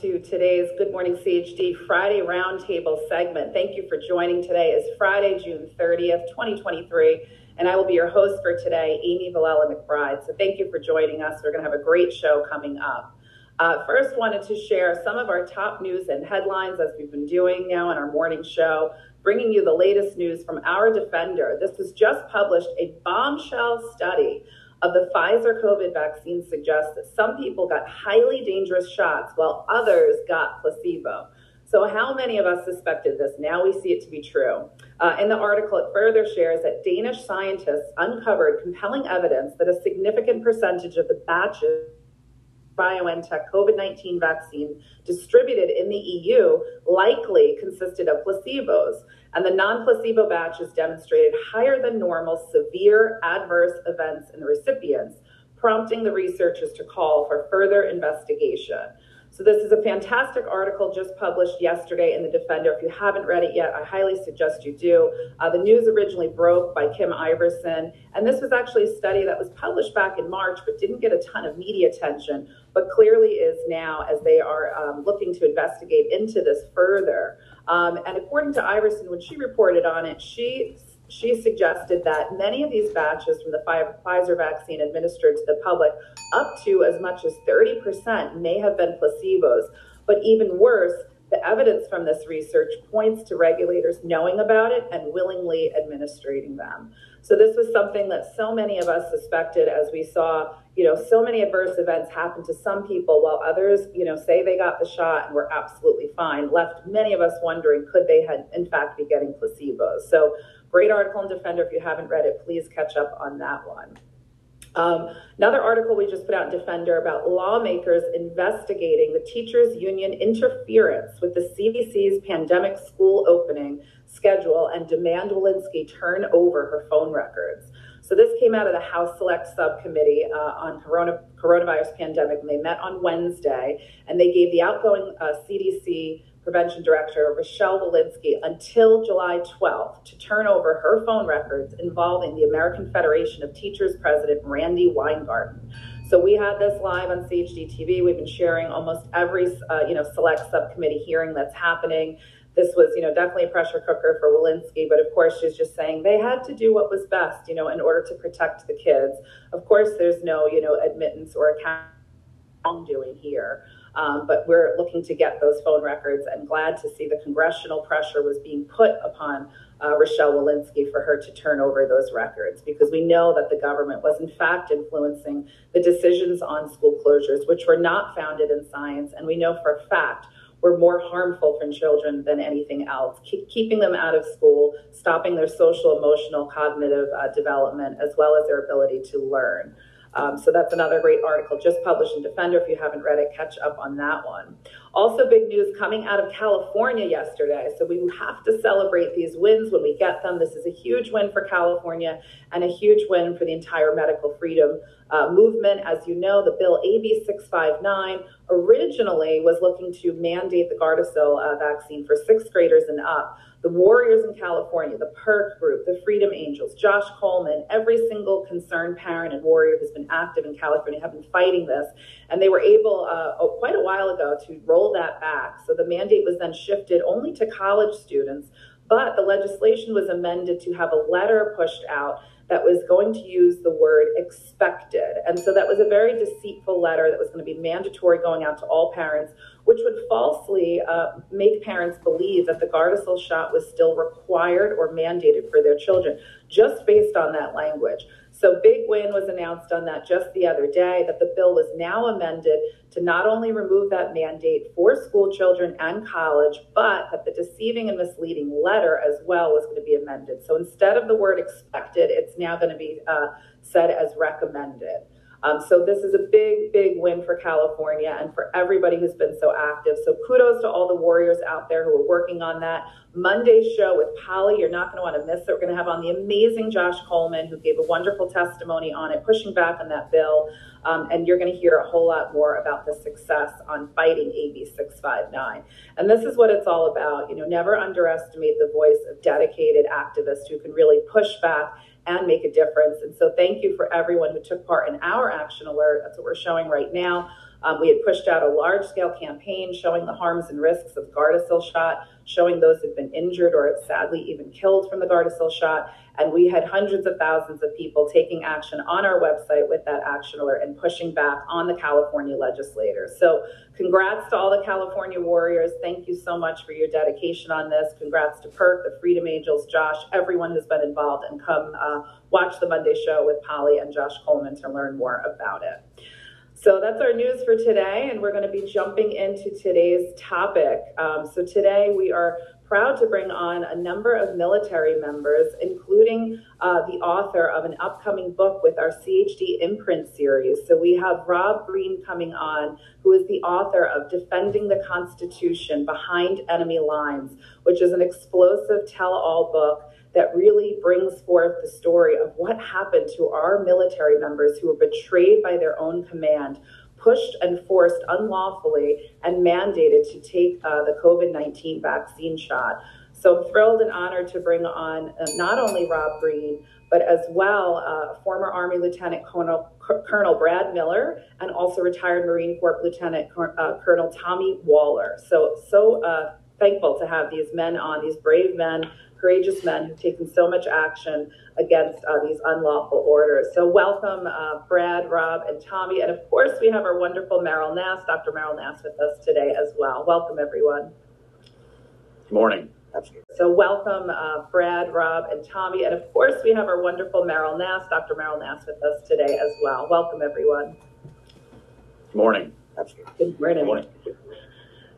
to today's Good Morning CHD Friday Roundtable segment. Thank you for joining today. It's Friday, June 30th, 2023, and I will be your host for today, Aimee Vilella McBride. So thank you for joining us. We're going to have a great show coming up. Uh, first, wanted to share some of our top news and headlines as we've been doing now in our morning show, bringing you the latest news from our defender. This was just published a bombshell study of the Pfizer COVID vaccine suggests that some people got highly dangerous shots while others got placebo. So, how many of us suspected this? Now we see it to be true. Uh, in the article, it further shares that Danish scientists uncovered compelling evidence that a significant percentage of the batches BioNTech COVID 19 vaccine distributed in the EU likely consisted of placebos, and the non placebo batches demonstrated higher than normal severe adverse events in the recipients, prompting the researchers to call for further investigation. So this is a fantastic article just published yesterday in the Defender. If you haven't read it yet, I highly suggest you do. Uh, the news originally broke by Kim Iversen, and this was actually a study that was published back in March but didn't get a ton of media attention, but clearly is now as they are um, looking to investigate into this further. Um, and according to Iversen, when she reported on it, she she suggested that many of these batches from the Pfizer vaccine administered to the public, up to as much as 30%, may have been placebos. But even worse, the evidence from this research points to regulators knowing about it and willingly administering them. So this was something that so many of us suspected as we saw, you know, so many adverse events happen to some people while others, you know, say they got the shot and were absolutely fine, left many of us wondering could they had in fact be getting placebos. So Great article in Defender. If you haven't read it, please catch up on that one. Um, another article we just put out in Defender about lawmakers investigating the teachers union interference with the CDC's pandemic school opening schedule and demand Walensky turn over her phone records. So this came out of the House Select Subcommittee uh, on corona, coronavirus pandemic, and they met on Wednesday, and they gave the outgoing uh, CDC Prevention Director Rochelle Walensky until July 12th to turn over her phone records involving the American Federation of Teachers President Randi Weingarten. So we had this live on CHD TV. We've been sharing almost every uh, you know select subcommittee hearing that's happening. This was you know definitely a pressure cooker for Walensky, but of course she's just saying they had to do what was best you know in order to protect the kids. Of course, there's no you know admittance or account wrongdoing here. Um, but we're looking to get those phone records and glad to see the congressional pressure was being put upon uh, Rochelle Walensky for her to turn over those records because we know that the government was in fact influencing the decisions on school closures, which were not founded in science. And we know for a fact were more harmful for children than anything else, Keep, keeping them out of school, stopping their social, emotional, cognitive uh, development, as well as their ability to learn. Um, so that's another great article just published in Defender. If you haven't read it, catch up on that one. Also, big news coming out of California yesterday. So we have to celebrate these wins when we get them. This is a huge win for California and a huge win for the entire medical freedom uh, movement. As you know, the bill AB 659 originally was looking to mandate the Gardasil uh, vaccine for sixth graders and up the Warriors in California, the PERK group, the Freedom Angels, Josh Coleman, every single concerned parent and warrior who's been active in California have been fighting this. And they were able, uh, oh, quite a while ago, to roll that back. So the mandate was then shifted only to college students, but the legislation was amended to have a letter pushed out that was going to use the word expected. And so that was a very deceitful letter that was going to be mandatory going out to all parents, which would falsely uh, make parents believe that the Gardasil shot was still required or mandated for their children, just based on that language. So, big win was announced on that just the other day that the bill was now amended to not only remove that mandate for school children and college, but that the deceiving and misleading letter as well was going to be amended. So, instead of the word expected, it's now going to be uh, said as recommended. Um, so this is a big, big win for California and for everybody who's been so active. So kudos to all the warriors out there who are working on that. Monday's show with Polly, you're not going to want to miss it. We're going to have on the amazing Josh Coleman, who gave a wonderful testimony on it, pushing back on that bill. Um, and you're going to hear a whole lot more about the success on fighting AB 659. And this is what it's all about. You know, never underestimate the voice of dedicated activists who can really push back and make a difference. And so thank you for everyone who took part in our action alert. That's what we're showing right now. Um, we had pushed out a large scale campaign showing the harms and risks of Gardasil shot, showing those who've been injured or sadly even killed from the Gardasil shot. And we had hundreds of thousands of people taking action on our website with that action alert and pushing back on the California legislators. So, congrats to all the California warriors. Thank you so much for your dedication on this. Congrats to PERK, the Freedom Angels, Josh, everyone who's been involved, and come uh, watch the Monday show with Polly and Josh Coleman to learn more about it. So that's our news for today, and we're going to be jumping into today's topic. Um, so today we are proud to bring on a number of military members, including uh, the author of an upcoming book with our CHD imprint series. So we have Rob Green coming on, who is the author of Defending the Constitution Behind Enemy Lines, which is an explosive tell all book that really brings forth the story of what happened to our military members who were betrayed by their own command, pushed and forced unlawfully, and mandated to take uh, the COVID 19 vaccine shot. So I'm thrilled and honored to bring on uh, not only Rob Green, but as well uh, former Army Lieutenant Colonel, Colonel Brad Miller and also retired Marine Corps Lieutenant uh, Colonel Tommy Waller. So, so uh, thankful to have these men on, these brave men courageous men who've taken so much action against uh, these unlawful orders. So welcome, uh, Brad, Rob, and Tommy. And of course, we have our wonderful Meryl Nass, Dr. Meryl Nass with us today as well. Welcome, everyone. Good morning. So welcome, uh, Brad, Rob, and Tommy. And of course, we have our wonderful Meryl Nass, Dr. Meryl Nass with us today as well. Welcome, everyone. Good morning. Good morning. Good morning.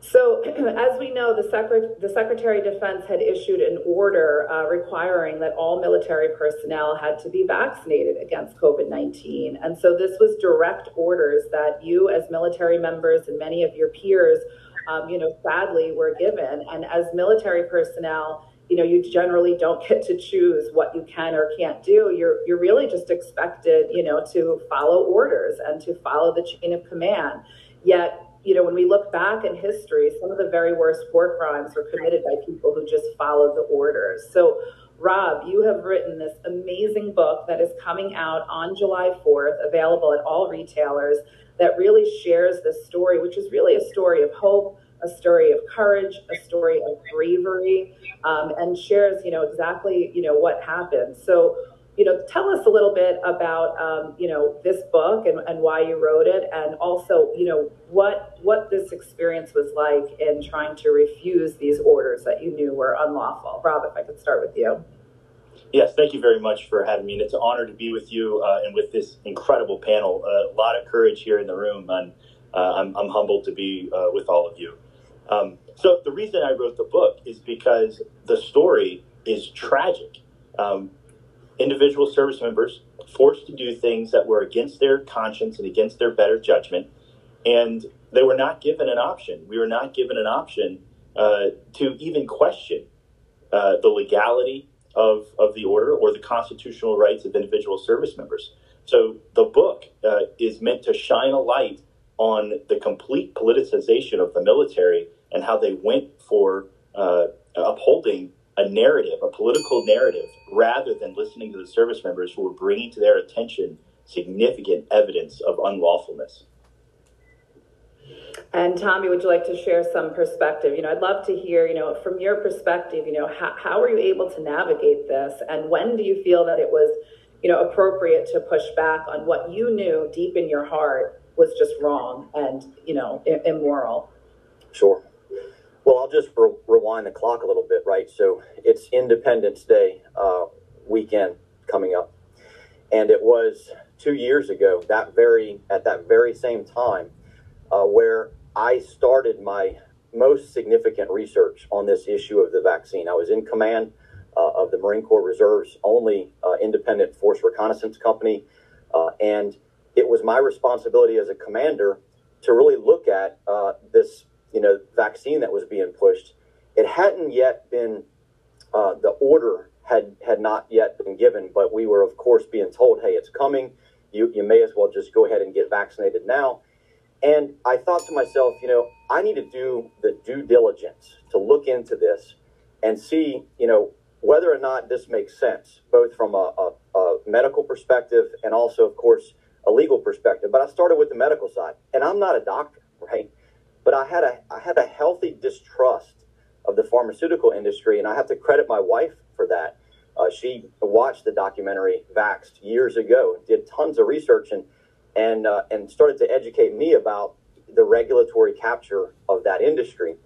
So, as we know, the, Secret- the Secretary of Defense had issued an order uh, requiring that all military personnel had to be vaccinated against COVID 19. And so, this was direct orders that you, as military members, and many of your peers, um, you know, sadly were given. And as military personnel, you know, you generally don't get to choose what you can or can't do. You're you're really just expected, you know, to follow orders and to follow the chain of command. Yet you know, when we look back in history, some of the very worst war crimes were committed by people who just followed the orders. So, Rob, you have written this amazing book that is coming out on July 4th, available at all retailers, that really shares this story, which is really a story of hope, a story of courage, a story of bravery, um, and shares, you know, exactly, you know, what happened. So, you know, tell us a little bit about, um, you know, this book and, and why you wrote it, and also, you know, what what this experience was like in trying to refuse these orders that you knew were unlawful. Rob, if I could start with you. Yes, thank you very much for having me. And it's an honor to be with you uh, and with this incredible panel. A lot of courage here in the room, and uh, I'm, I'm, humbled to be uh, with all of you. Um, so, the reason I wrote the book is because the story is tragic. Um, individual service members forced to do things that were against their conscience and against their better judgment, and they were not given an option. We were not given an option uh, to even question uh, the legality of, of the order or the constitutional rights of individual service members. So the book uh, is meant to shine a light on the complete politicization of the military and how they went for uh, upholding a narrative, a political narrative, rather than listening to the service members who were bringing to their attention significant evidence of unlawfulness. And Tommy, would you like to share some perspective? You know, I'd love to hear, you know, from your perspective, you know, how, how were you able to navigate this? And when do you feel that it was, you know, appropriate to push back on what you knew deep in your heart was just wrong and, you know, immoral? Sure. Well, I'll just re- rewind the clock a little bit, right? So it's Independence Day uh, weekend coming up, and it was two years ago that very at that very same time uh, where I started my most significant research on this issue of the vaccine. I was in command uh, of the Marine Corps Reserve's only uh, independent force reconnaissance company, uh, and it was my responsibility as a commander to really look at uh, this you know, vaccine that was being pushed, it hadn't yet been, uh, the order had, had not yet been given, but we were, of course, being told, hey, it's coming. You, you may as well just go ahead and get vaccinated now. And I thought to myself, you know, I need to do the due diligence to look into this and see, you know, whether or not this makes sense, both from a, a, a medical perspective and also, of course, a legal perspective, but I started with the medical side. And I'm not a doctor, right? But I had a I had a healthy distrust of the pharmaceutical industry, and I have to credit my wife for that. Uh, she watched the documentary Vaxxed years ago, did tons of research, and and uh, and started to educate me about the regulatory capture of that industry.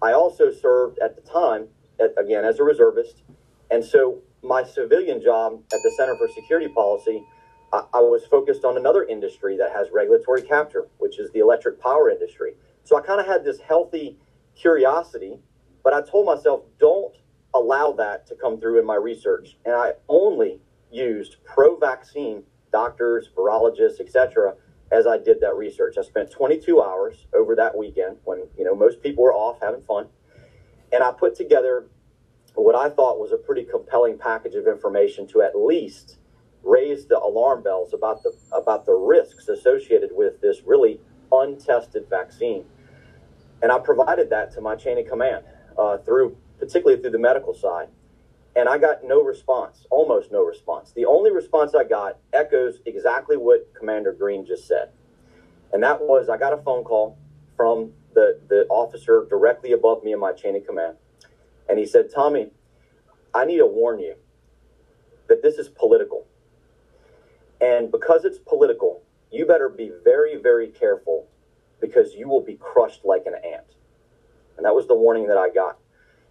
I also served at the time, at, again as a reservist, and so my civilian job at the Center for Security Policy, I, I was focused on another industry that has regulatory capture, which is the electric power industry. So I kind of had this healthy curiosity, but I told myself, don't allow that to come through in my research. And I only used pro-vaccine doctors, virologists, etc. as I did that research. I spent 22 hours over that weekend when, you know, most people were off having fun. And I put together what I thought was a pretty compelling package of information to at least raise the alarm bells about the about the risks associated with this really untested vaccine. And I provided that to my chain of command uh, through, particularly through the medical side. And I got no response, almost no response. The only response I got echoes exactly what Commander Green just said. And that was I got a phone call from the, the officer directly above me in my chain of command. And he said, Tommy, I need to warn you that this is political. And because it's political, you better be very, very careful because you will be crushed like an ant. And that was the warning that I got.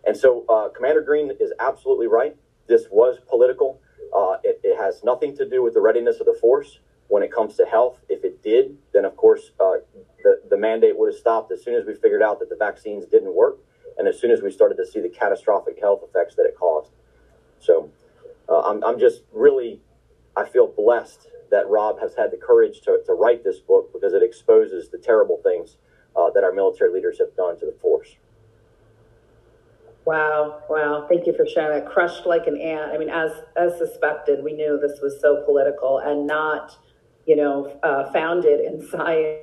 And so uh, Commander Green is absolutely right. This was political. Uh, it, it, has nothing to do with the readiness of the force when it comes to health. If it did, then of course uh, the, the mandate would have stopped as soon as we figured out that the vaccines didn't work and as soon as we started to see the catastrophic health effects that it caused. So uh, I'm, I'm just really, I feel blessed that Rob has had the courage to, to write this book because it exposes the terrible things uh, that our military leaders have done to the force. Wow, wow. Thank you for sharing that. Crushed like an ant. I mean, as as suspected, we knew this was so political and not, you know, uh, founded in science,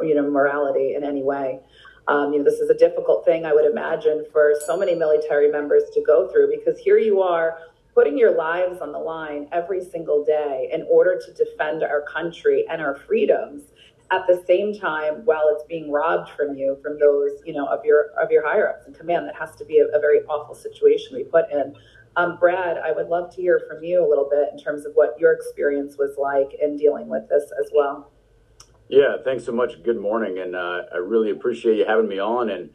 you know, morality in any way. Um, you know, this is a difficult thing, I would imagine, for so many military members to go through because here you are putting your lives on the line every single day in order to defend our country and our freedoms at the same time while it's being robbed from you from those you know of your of your higher ups in command. That has to be a, a very awful situation we put in. Um, brad i would love to hear from you a little bit in terms of what your experience was like in dealing with this as well. Yeah thanks so much. Good morning and uh, i really appreciate you having me on and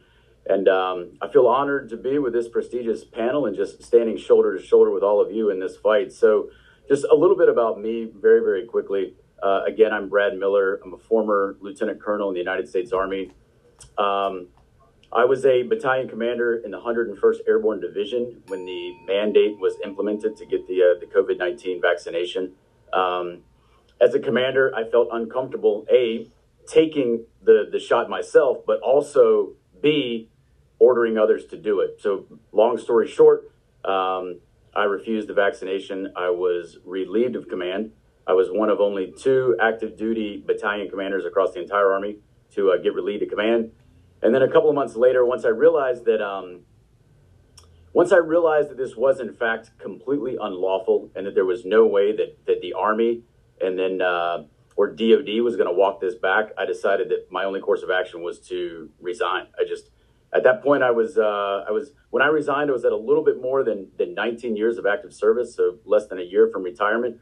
and um, I feel honored to be with this prestigious panel and just standing shoulder to shoulder with all of you in this fight. So, just a little bit about me, very, very quickly. Uh, again, I'm Brad Miller. I'm a former lieutenant colonel in the United States Army. Um, I was a battalion commander in the 101st Airborne Division when the mandate was implemented to get the uh, the COVID 19 vaccination. Um, as a commander, I felt uncomfortable a taking the the shot myself, but also b ordering others to do it. So, long story short, um, I refused the vaccination. I was relieved of command. I was one of only two active duty battalion commanders across the entire Army to uh, get relieved of command. And then a couple of months later, once I realized that, um, once I realized that this was in fact completely unlawful and that there was no way that, that the Army and then uh, or DOD was going to walk this back, I decided that my only course of action was to resign. I just at that point, I was uh, I was when I resigned, I was at a little bit more than than 19 years of active service, so less than a year from retirement.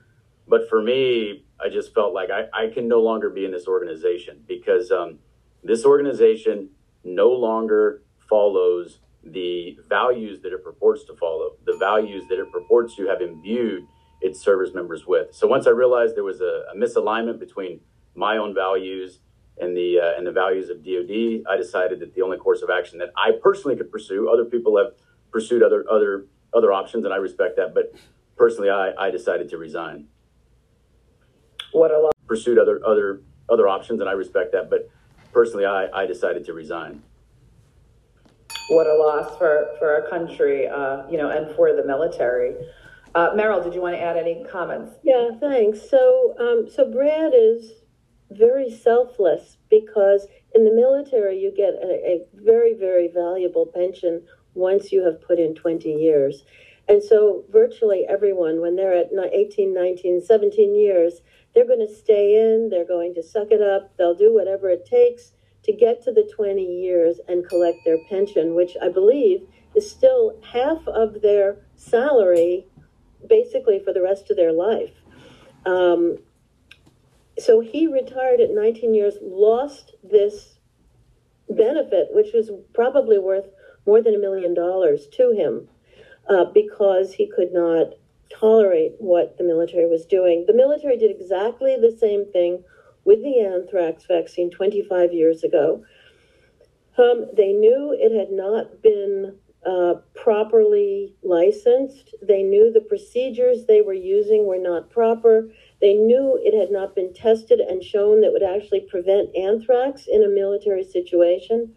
But for me, I just felt like I, I can no longer be in this organization because um, this organization no longer follows the values that it purports to follow, the values that it purports to have imbued its service members with. So once I realized there was a, a misalignment between my own values and the uh, and the values of DoD, I decided that the only course of action that I personally could pursue, other people have pursued other other other options, and I respect that, but personally, I, I decided to resign. What a lot. Pursued other other other options, and I respect that, but personally, I, I decided to resign. What a loss for for our country, uh, you know, and for the military. Uh, Meryl, did you want to add any comments? Yeah, thanks. So, um, so Brad is very selfless because in the military you get a, a, very very valuable pension once you have put in 20 years and so virtually everyone when they're at 18 19 17 years they're going to stay in, they're going to suck it up, they'll do whatever it takes to get to the 20 years and collect their pension, which I believe is still half of their salary basically for the rest of their life. Um, so he retired at 19 years, lost this benefit, which was probably worth more than a million dollars to him uh, because he could not tolerate what the military was doing. The military did exactly the same thing with the anthrax vaccine 25 years ago. Um, they knew it had not been uh, properly licensed. They knew the procedures they were using were not proper. They knew it had not been tested and shown that would actually prevent anthrax in a military situation.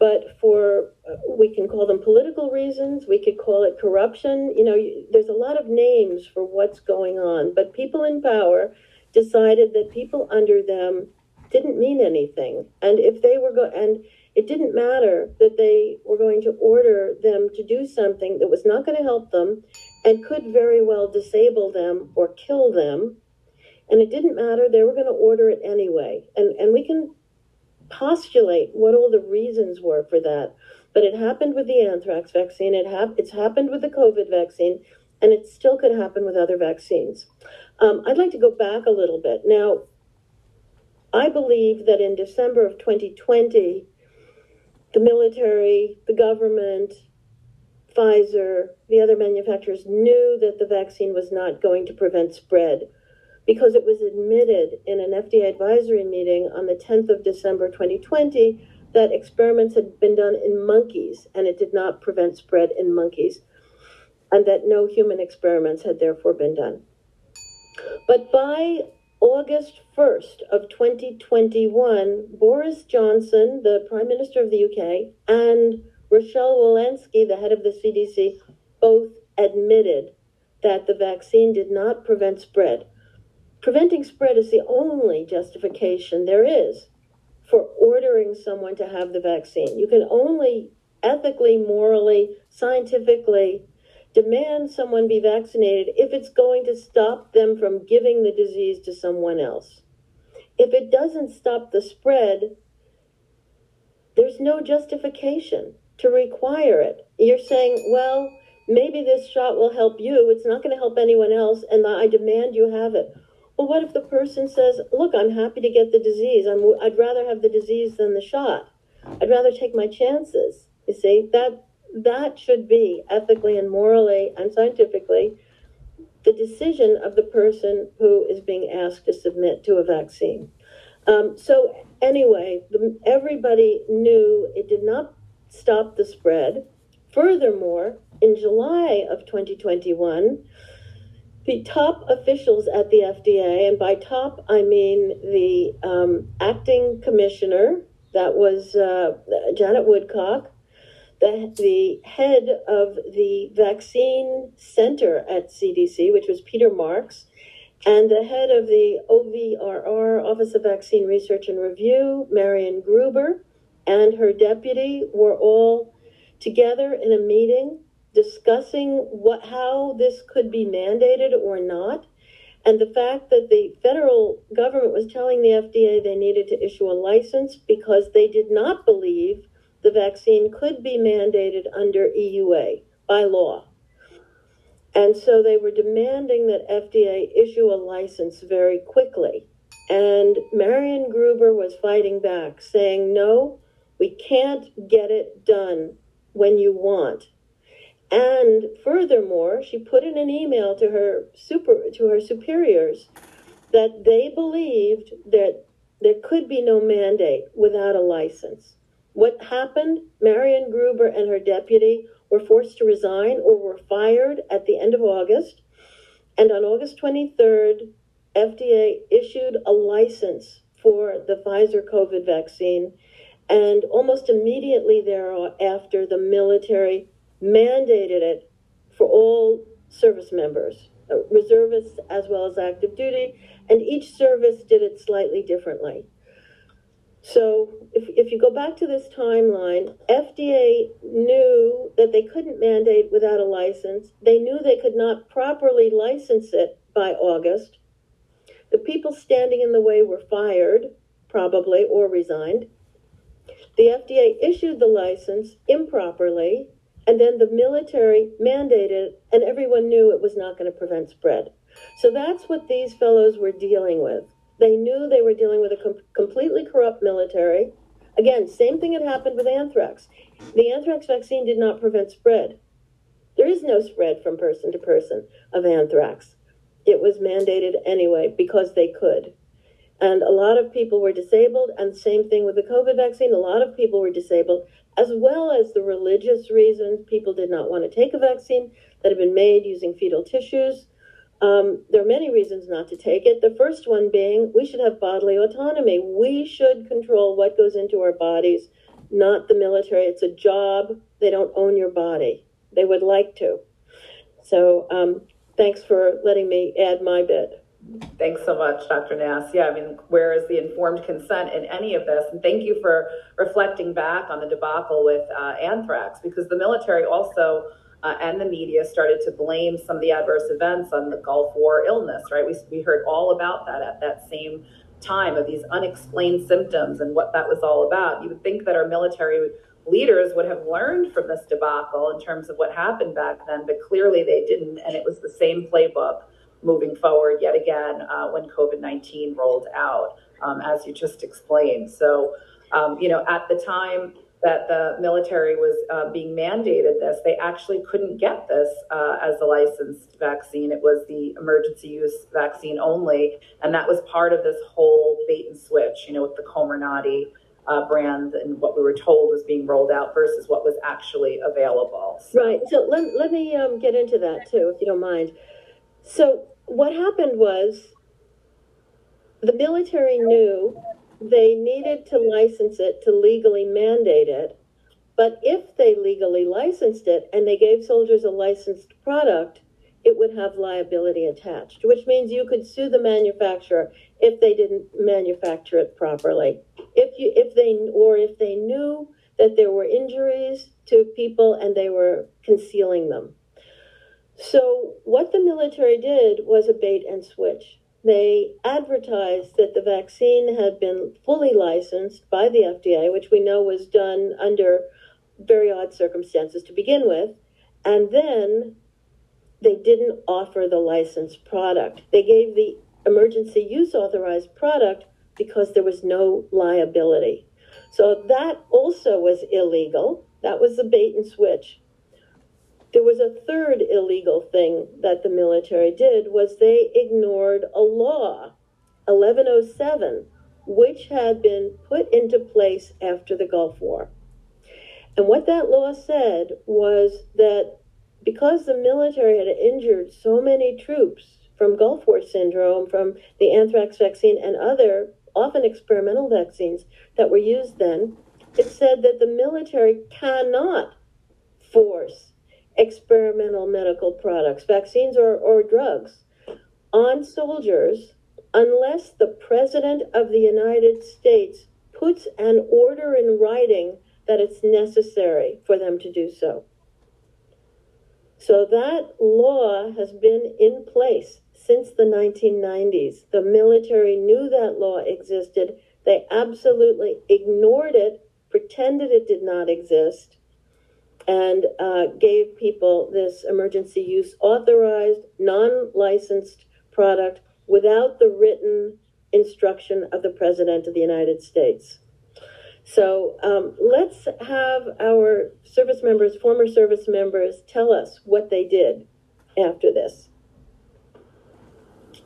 But for, uh, we can call them political reasons, we could call it corruption. You know, there's a lot of names for what's going on, but people in power decided that people under them didn't mean anything. And if they were going, and it didn't matter that they were going to order them to do something that was not going to help them and could very well disable them or kill them. And it didn't matter, they were going to order it anyway. And, and we can postulate what all the reasons were for that. But it happened with the anthrax vaccine, it hap- it's happened with the COVID vaccine, and it still could happen with other vaccines. Um, I'd like to go back a little bit. Now, I believe that in December of 2020, the military, the government, Pfizer, the other manufacturers knew that the vaccine was not going to prevent spread because it was admitted in an FDA advisory meeting on the 10th of December 2020 that experiments had been done in monkeys and it did not prevent spread in monkeys, and that no human experiments had therefore been done. But by August 1st of 2021, Boris Johnson, the Prime Minister of the UK, and Rochelle Walensky, the head of the CDC, both admitted that the vaccine did not prevent spread. Preventing spread is the only justification there is for ordering someone to have the vaccine. You can only ethically, morally, scientifically demand someone be vaccinated if it's going to stop them from giving the disease to someone else. If it doesn't stop the spread, there's no justification to require it. You're saying, well, maybe this shot will help you, it's not going to help anyone else, and I demand you have it. Well, what if the person says, look, I'm happy to get the disease. I'm, I'd rather have the disease than the shot. I'd rather take my chances. You see, that that should be ethically and morally and scientifically the decision of the person who is being asked to submit to a vaccine. Um, so, anyway, the, everybody knew it did not stop the spread. Furthermore, in July of 2021, the top officials at the FDA, and by top I mean the um, acting commissioner, that was uh, Janet Woodcock, the, the head of the vaccine center at CDC, which was Peter Marks, and the head of the OVRR, Office of Vaccine Research and Review, Marion Gruber, and her deputy were all together in a meeting discussing what how this could be mandated or not. And the fact that the federal government was telling the FDA they needed to issue a license because they did not believe the vaccine could be mandated under EUA by law. And so they were demanding that FDA issue a license very quickly. And Marion Gruber was fighting back, saying, no, we can't get it done when you want. And furthermore, she put in an email to her super to her superiors that they believed that there could be no mandate without a license. What happened? Marion Gruber and her deputy were forced to resign or were fired at the end of August. And on August 23rd, FDA issued a license for the Pfizer COVID vaccine. And almost immediately thereafter, the military mandated it for all service members, uh, reservists as well as active duty, and each service did it slightly differently. So if, if you go back to this timeline, FDA knew that they couldn't mandate without a license. They knew they could not properly license it by August. The people standing in the way were fired, probably, or resigned. The FDA issued the license improperly, and then the military mandated, and everyone knew it was not going to prevent spread. So that's what these fellows were dealing with. They knew they were dealing with a com- completely corrupt military. Again, same thing had happened with anthrax. The anthrax vaccine did not prevent spread. There is no spread from person to person of anthrax. It was mandated anyway because they could. And a lot of people were disabled, and same thing with the COVID vaccine. A lot of people were disabled, as well as the religious reasons people did not want to take a vaccine that had been made using fetal tissues. Um, there are many reasons not to take it. The first one being we should have bodily autonomy. We should control what goes into our bodies, not the military. It's a job. They don't own your body. They would like to. So um, thanks for letting me add my bit. Thanks so much, Dr. Nass. Yeah, I mean, where is the informed consent in any of this? And thank you for reflecting back on the debacle with uh, anthrax, because the military also uh, and the media started to blame some of the adverse events on the Gulf War illness, right? We, we heard all about that at that same time of these unexplained symptoms and what that was all about. You would think that our military leaders would have learned from this debacle in terms of what happened back then, but clearly they didn't, and it was the same playbook moving forward yet again uh, when COVID 19 rolled out, um, as you just explained. So, um, you know, at the time that the military was uh, being mandated this, they actually couldn't get this uh, as a licensed vaccine. It was the emergency use vaccine only. And that was part of this whole bait and switch, you know, with the Comirnaty. Uh, brand and what we were told was being rolled out versus what was actually available. So. Right. So let, let me um, get into that too, if you don't mind. So what happened was the military knew they needed to license it to legally mandate it. But if they legally licensed it and they gave soldiers a licensed product, it would have liability attached, which means you could sue the manufacturer if they didn't manufacture it properly. If you if they or if they knew that there were injuries to people and they were concealing them. So, what the military did was a bait and switch. They advertised that the vaccine had been fully licensed by the FDA, which we know was done under very odd circumstances to begin with, and then they didn't offer the licensed product. They gave the emergency use authorized product because there was no liability. So that also was illegal. That was the bait and switch. There was a third illegal thing that the military did was they ignored a law, 1107, which had been put into place after the Gulf War. And what that law said was that because the military had injured so many troops from Gulf War syndrome, from the anthrax vaccine, and other often experimental vaccines that were used then, it said that the military cannot force experimental medical products, vaccines or, or drugs, on soldiers unless the President of the United States puts an order in writing that it's necessary for them to do so. So that law has been in place since the 1990s. The military knew that law existed. They absolutely ignored it, pretended it did not exist, and uh, gave people this emergency use authorized, non licensed product without the written instruction of the President of the United States. So um, let's have our service members, former service members, tell us what they did after this.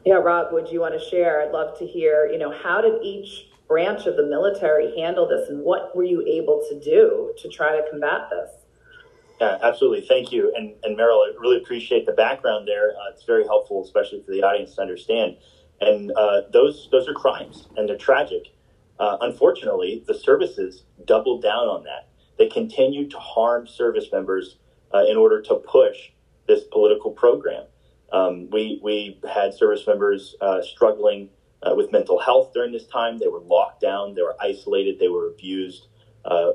Yeah, Rob, would you want to share? I'd love to hear, you know, how did each branch of the military handle this and what were you able to do to try to combat this? Yeah, absolutely. Thank you. And, and Meryl, I really appreciate the background there. Uh, it's very helpful, especially for the audience to understand. And uh, those, those are crimes and they're tragic. Uh, unfortunately, the services doubled down on that. They continued to harm service members uh, in order to push this political program. Um, we, we had service members uh, struggling uh, with mental health during this time. They were locked down, they were isolated, they were abused,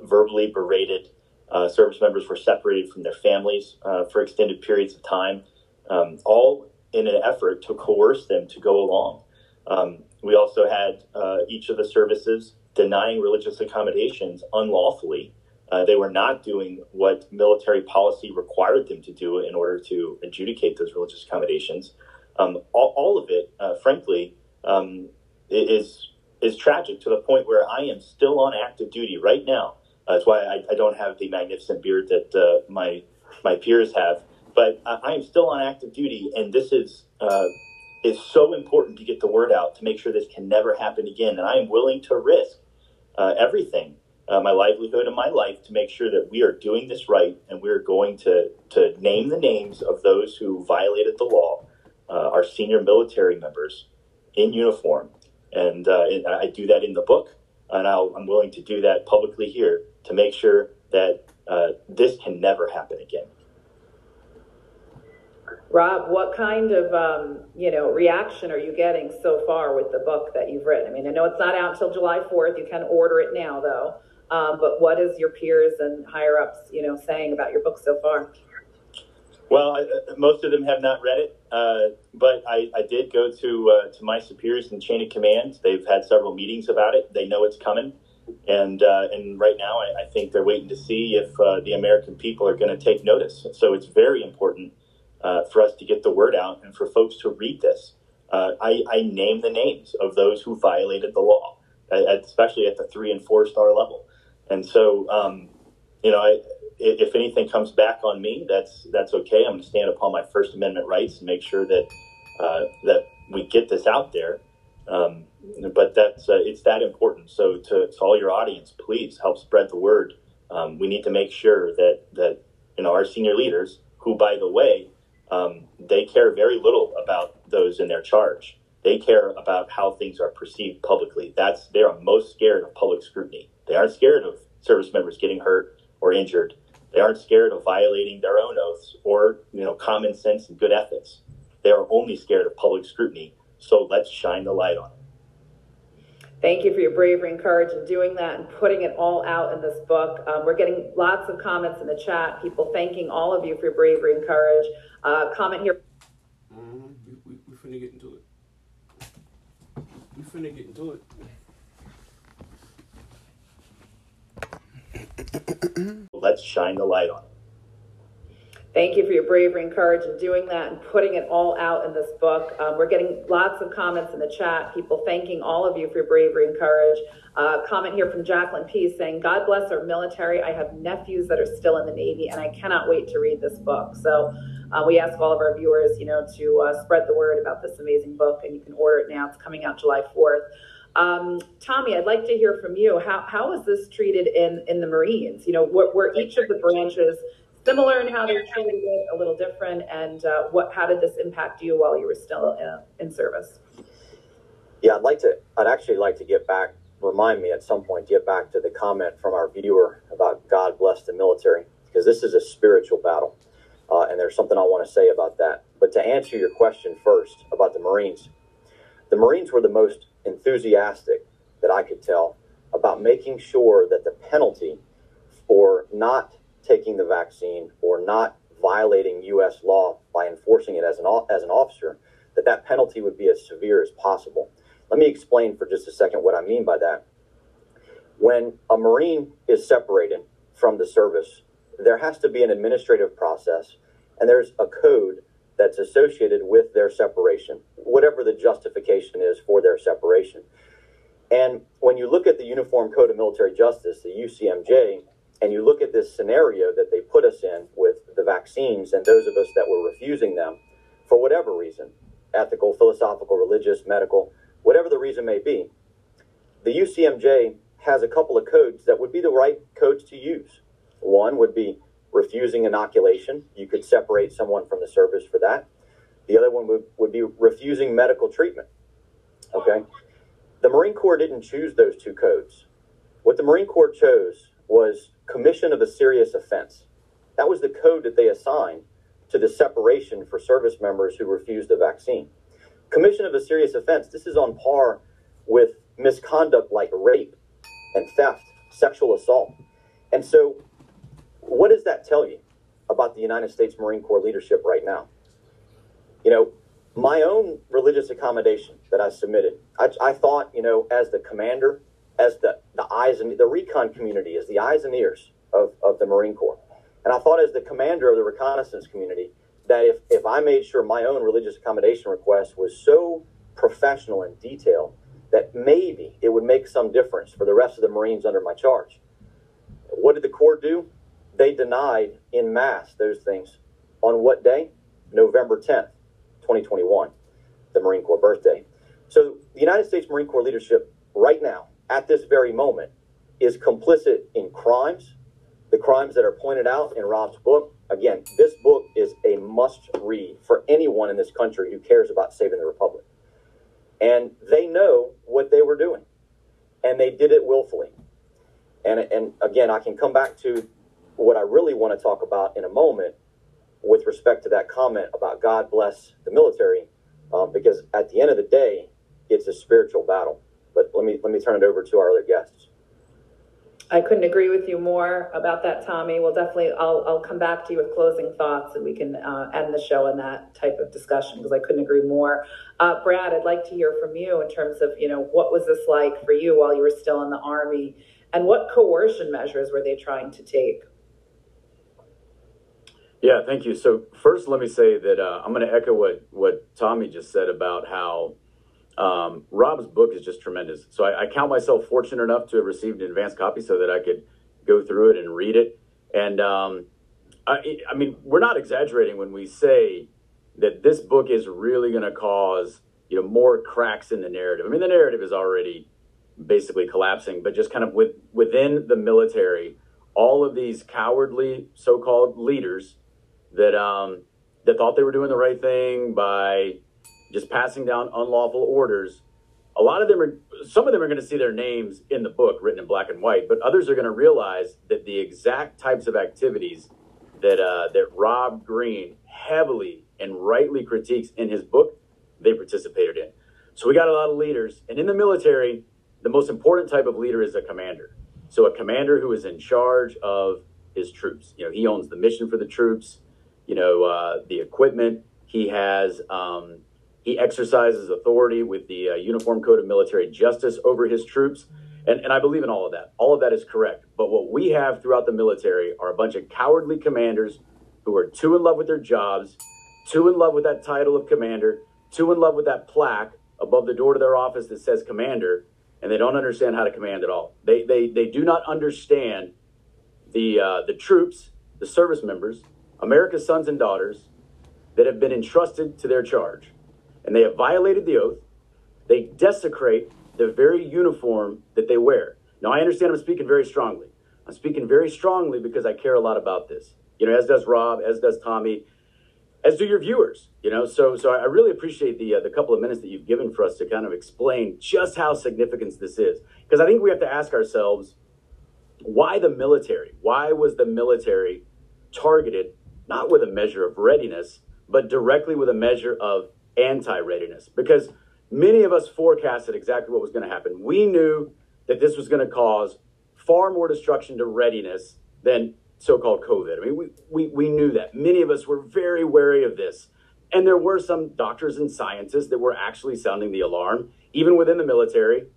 verbally berated. Uh, service members were separated from their families uh, for extended periods of time, um, all in an effort to coerce them to go along. Um, we also had uh, each of the services denying religious accommodations unlawfully. Uh, they were not doing what military policy required them to do in order to adjudicate those religious accommodations. Um, all, all, of it, uh, frankly, um, is is tragic to the point where I am still on active duty right now. That's why I, I don't have the magnificent beard that uh, my my peers have. But I am still on active duty, and this is uh, is so important to get the word out to make sure this can never happen again. And I am willing to risk uh, everything, uh, my livelihood and my life, to make sure that we are doing this right, and we're going to to name the names of those who violated the law, uh, our senior military members in uniform, and, uh, and I do that in the book, and i am willing to do that publicly here to make sure that uh, this can never happen again. Rob, what kind of um, you know reaction are you getting so far with the book that you've written? I mean, I know it's not out until July fourth. You can order it now, though. Um, but what is your peers and higher ups, you know, saying about your book so far? Well, I, uh, most of them have not read it, uh, but I, I, did go to uh, to my superiors in chain of command. They've had several meetings about it. They know it's coming, and uh, and right now I, I, think they're waiting to see if uh, the American people are going to take notice. So it's very important uh, for us to get the word out and for folks to read this. Uh, I, I, name the names of those who violated the law, especially at the three and four star level. And so, um, you know, I, if anything comes back on me, that's that's okay. I'm going to stand upon my First Amendment rights and make sure that uh, that we get this out there. Um, but that's uh, it's that important. So to, to, all your audience, please help spread the word. Um, we need to make sure that that you know our senior leaders, who by the way um, they care very little about those in their charge. They care about how things are perceived publicly. That's they are most scared of public scrutiny. They aren't scared of service members getting hurt or injured. They aren't scared of violating their own oaths or you know common sense and good ethics. They are only scared of public scrutiny. So let's shine the light on it. Thank you for your bravery and courage in doing that and putting it all out in this book. Um, we're getting lots of comments in the chat, people thanking all of you for your bravery and courage. Uh, comment here. Mm-hmm. We, we, we finna get into it. We finna get into it. Let's shine the light on it. Thank you for your bravery and courage in doing that and putting it all out in this book. Um, we're getting lots of comments in the chat, people thanking all of you for your bravery and courage. Uh, comment here from Jacqueline P saying, God bless our military. I have nephews that are still in the Navy and I cannot wait to read this book. So uh, we ask all of our viewers, you know, to uh, spread the word about this amazing book and you can order it now. It's coming out July 4th. Um, Tommy, I'd like to hear from you. How, how is this treated in, in the Marines? You know, were, were each of the branches similar in how they treated it, a little different, and uh, what how did this impact you while you were still in, uh, in service? Yeah, I'd like to. I'd actually like to get back. Remind me at some point. Get back to the comment from our viewer about God bless the military, because this is a spiritual battle, uh, and there's something I want to say about that. But to answer your question first about the Marines, the Marines were the most enthusiastic that I could tell about making sure that the penalty for not taking the vaccine or not violating U.S. law by enforcing it as an, as an officer, that that penalty would be as severe as possible. Let me explain for just a second what I mean by that. When a Marine is separated from the service, there has to be an administrative process, and there's a code that's associated with their separation, whatever the justification is for their separation. And when you look at the Uniform Code of Military Justice, the UCMJ, and you look at this scenario that they put us in with the vaccines and those of us that were refusing them for whatever reason ethical, philosophical, religious, medical, whatever the reason may be the UCMJ has a couple of codes that would be the right codes to use. One would be refusing inoculation. You could separate someone from the service for that. The other one would, would be refusing medical treatment. Okay? The Marine Corps didn't choose those two codes. What the Marine Corps chose was commission of a serious offense. That was the code that they assigned to the separation for service members who refused the vaccine. Commission of a serious offense, this is on par with misconduct like rape and theft, sexual assault. And so, what does that tell you about the United States Marine Corps leadership right now? You know, my own religious accommodation that I submitted, I, I thought, you know, as the commander, as the, the eyes and the recon community, as the eyes and ears of, of the Marine Corps. And I thought, as the commander of the reconnaissance community, that if, if I made sure my own religious accommodation request was so professional and detailed that maybe it would make some difference for the rest of the Marines under my charge. What did the Corps do? They denied in mass those things. On what day? November 10th, 2021, the Marine Corps birthday. So the United States Marine Corps leadership, right now, at this very moment, is complicit in crimes, the crimes that are pointed out in Rob's book. Again, this book is a must read for anyone in this country who cares about saving the Republic. And they know what they were doing, and they did it willfully. And, and again, I can come back to what I really want to talk about in a moment with respect to that comment about God bless the military, um, because at the end of the day, it's a spiritual battle. But let me let me turn it over to our other guests. I couldn't agree with you more about that, Tommy. We'll definitely, I'll, I'll come back to you with closing thoughts and we can uh, end the show on that type of discussion because I couldn't agree more. Uh, Brad, I'd like to hear from you in terms of, you know, what was this like for you while you were still in the Army and what coercion measures were they trying to take? Yeah, thank you. So first, let me say that uh, I'm going to echo what what Tommy just said about how um, Rob's book is just tremendous. So I, I, count myself fortunate enough to have received an advanced copy so that I could go through it and read it. And um, I, I mean, we're not exaggerating when we say that this book is really going to cause you know more cracks in the narrative. I mean, the narrative is already basically collapsing, but just kind of with within the military, all of these cowardly so-called leaders that um, that thought they were doing the right thing by just passing down unlawful orders. A lot of them are, some of them are going to see their names in the book written in black and white, but others are going to realize that the exact types of activities that uh, that Rob Green heavily and rightly critiques in his book, they participated in. So we got a lot of leaders, and in the military, the most important type of leader is a commander. So a commander who is in charge of his troops. You know, he owns the mission for the troops you know, uh, the equipment. He has, um, he exercises authority with the uh, Uniform Code of Military Justice over his troops. And, and I believe in all of that. All of that is correct. But what we have throughout the military are a bunch of cowardly commanders who are too in love with their jobs, too in love with that title of commander, too in love with that plaque above the door to their office that says commander, and they don't understand how to command at all. They, they, they do not understand the, uh, the troops, the service members, America's sons and daughters that have been entrusted to their charge. And they have violated the oath. They desecrate the very uniform that they wear. Now, I understand I'm speaking very strongly. I'm speaking very strongly because I care a lot about this. You know, as does Rob, as does Tommy, as do your viewers. You know, so so I really appreciate the uh, the couple of minutes that you've given for us to kind of explain just how significant this is. Because I think we have to ask ourselves, why the military? Why was the military targeted not with a measure of readiness, but directly with a measure of anti readiness. Because many of us forecasted exactly what was going to happen. We knew that this was going to cause far more destruction to readiness than so called COVID. I mean, we, we, we knew that. Many of us were very wary of this. And there were some doctors and scientists that were actually sounding the alarm, even within the military,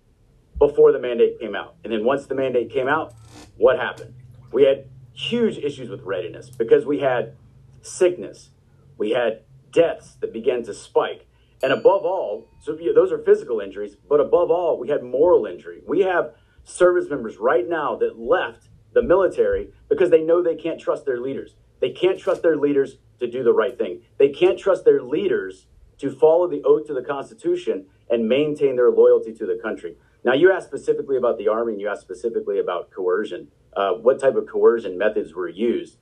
before the mandate came out. And then once the mandate came out, what happened? We had huge issues with readiness because we had sickness, we had deaths that began to spike. And above all, so those are physical injuries, but above all, we had moral injury. We have service members right now that left the military because they know they can't trust their leaders. They can't trust their leaders to do the right thing. They can't trust their leaders to follow the oath to the Constitution and maintain their loyalty to the country. Now, you asked specifically about the Army and you asked specifically about coercion uh, what type of coercion methods were used.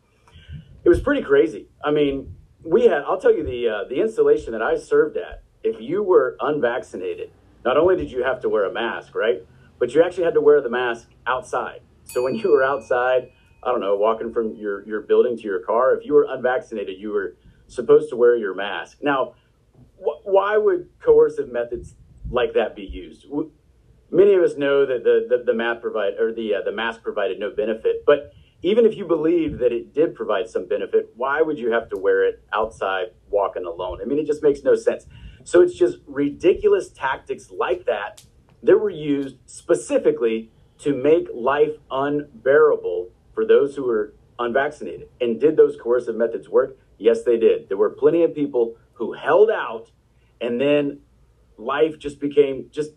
It was pretty crazy. I mean, we had, I'll tell you, the, uh, the installation that I served at, if you were unvaccinated, not only did you have to wear a mask, right? But you actually had to wear the mask outside. So when you were outside, I don't know, walking from your, your building to your car, if you were unvaccinated, you were supposed to wear your mask. Now, wh- why would coercive methods like that be used? many of us know that the, the, the provide or the uh, the mask provided no benefit, but even if you believe that it did provide some benefit, why would you have to wear it outside walking alone? I mean, it just makes no sense. So it's just ridiculous tactics like that that were used specifically to make life unbearable for those who were unvaccinated. And did those coercive methods work? Yes, they did. There were plenty of people who held out, and then life just became just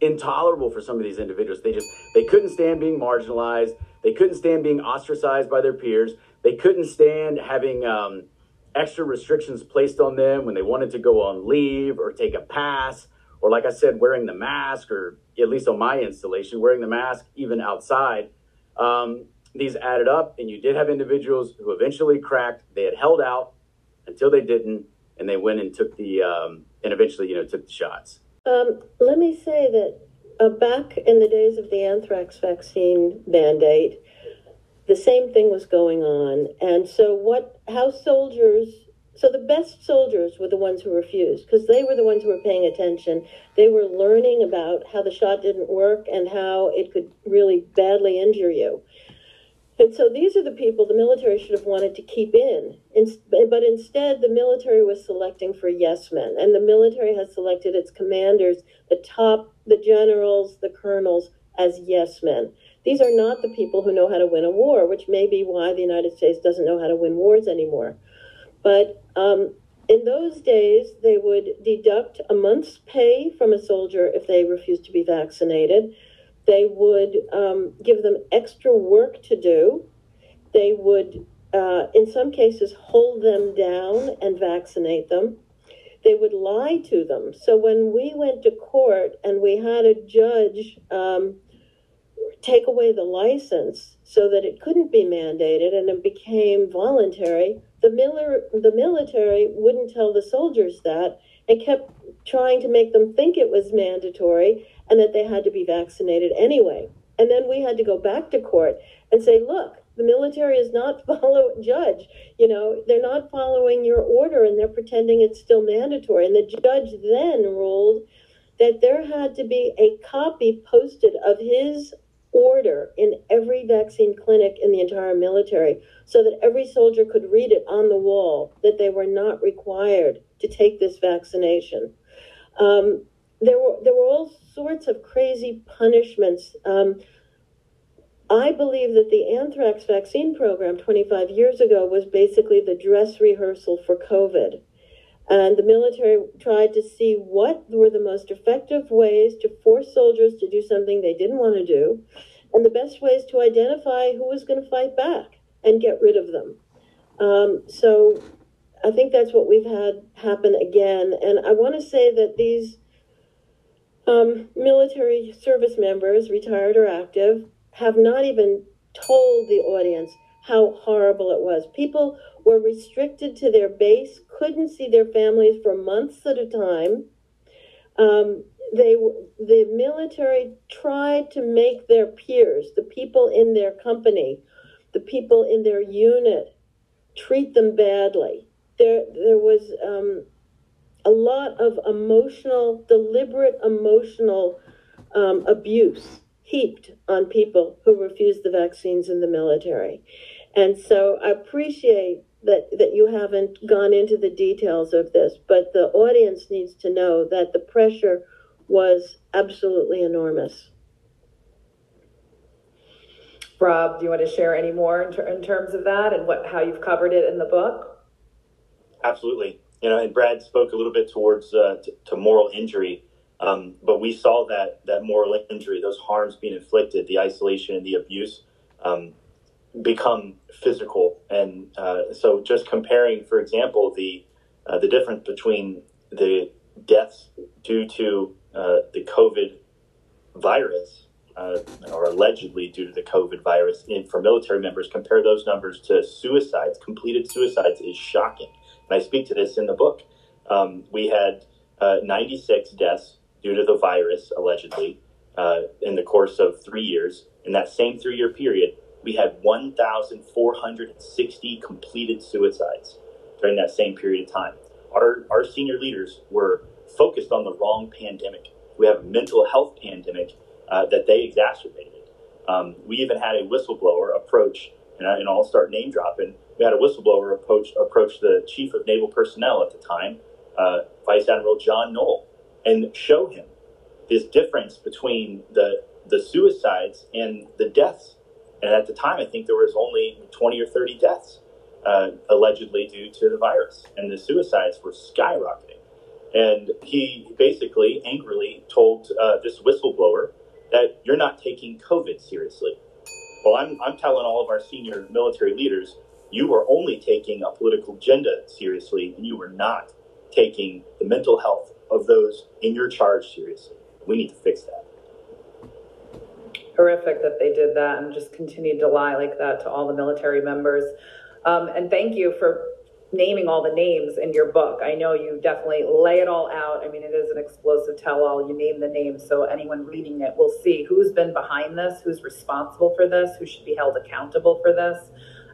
intolerable for some of these individuals. They just they couldn't stand being marginalized. They couldn't stand being ostracized by their peers. They couldn't stand having um, extra restrictions placed on them when they wanted to go on leave or take a pass, or like I said, wearing the mask, or at least on my installation, wearing the mask even outside. Um, these added up, and you did have individuals who eventually cracked. They had held out until they didn't, and they went and took the um, and eventually, you know, took the shots. Um, let me say that uh, back in the days of the anthrax vaccine mandate, the same thing was going on. And so, what, how soldiers, so the best soldiers were the ones who refused because they were the ones who were paying attention. They were learning about how the shot didn't work and how it could really badly injure you. And so these are the people the military should have wanted to keep in. But instead, the military was selecting for yes men. And the military has selected its commanders, the top, the generals, the colonels, as yes men. These are not the people who know how to win a war, which may be why the United States doesn't know how to win wars anymore. But um, in those days, they would deduct a month's pay from a soldier if they refused to be vaccinated. They would um, give them extra work to do. They would, uh, in some cases, hold them down and vaccinate them. They would lie to them. So when we went to court and we had a judge um, take away the license so that it couldn't be mandated and it became voluntary, the, miller, the military wouldn't tell the soldiers that and kept trying to make them think it was mandatory and that they had to be vaccinated anyway. And then we had to go back to court and say, look, the military is not follow judge. You know, they're not following your order and they're pretending it's still mandatory. And the judge then ruled that there had to be a copy posted of his order in every vaccine clinic in the entire military so that every soldier could read it on the wall that they were not required to take this vaccination. Um, there were there were all sorts of crazy punishments. Um, I believe that the anthrax vaccine program 25 years ago was basically the dress rehearsal for COVID. And the military tried to see what were the most effective ways to force soldiers to do something they didn't want to do, and the best ways to identify who was going to fight back and get rid of them. Um, so I think that's what we've had happen again. And I want to say that these um, military service members, retired or active, have not even told the audience how horrible it was. People were restricted to their base, couldn't see their families for months at a time. Um, they, the military tried to make their peers, the people in their company, the people in their unit, treat them badly. There, there was um, a lot of emotional, deliberate emotional um, abuse heaped on people who refused the vaccines in the military. And so I appreciate that, that you haven't gone into the details of this, but the audience needs to know that the pressure was absolutely enormous. Rob, do you want to share any more in, ter- in terms of that and what how you've covered it in the book? Absolutely you know, and Brad spoke a little bit towards uh, t- to moral injury, um, but we saw that that moral injury, those harms being inflicted, the isolation and the abuse, um, become physical. And uh, so, just comparing, for example, the uh, the difference between the deaths due to uh, the COVID virus. Uh, or allegedly due to the COVID virus in for military members, compare those numbers to suicides, completed suicides is shocking. And I speak to this in the book. Um, we had uh, 96 deaths due to the virus, allegedly, uh, in the course of three years. In that same three year period, we had 1,460 completed suicides during that same period of time. Our, our senior leaders were focused on the wrong pandemic. We have a mental health pandemic uh, that they exacerbated. Um, we even had a whistleblower approach, and, I, and I'll start name dropping. We had a whistleblower approach approach the chief of naval personnel at the time, uh, Vice Admiral John Nowell, and show him this difference between the the suicides and the deaths. And at the time, I think there was only 20 or 30 deaths uh, allegedly due to the virus, and the suicides were skyrocketing. And he basically angrily told uh, this whistleblower that you're not taking COVID seriously. Well, I'm, I'm telling all of our senior military leaders, you are only taking a political agenda seriously, and you are not taking the mental health of those in your charge seriously. We need to fix that. Horrific that they did that and just continued to lie like that to all the military members. Um, and thank you for naming all the names in your book. I know you definitely lay it all out. I mean, it is an explosive tell all. You name the names, so anyone reading it will see who's been behind this, who's responsible for this, who should be held accountable for this,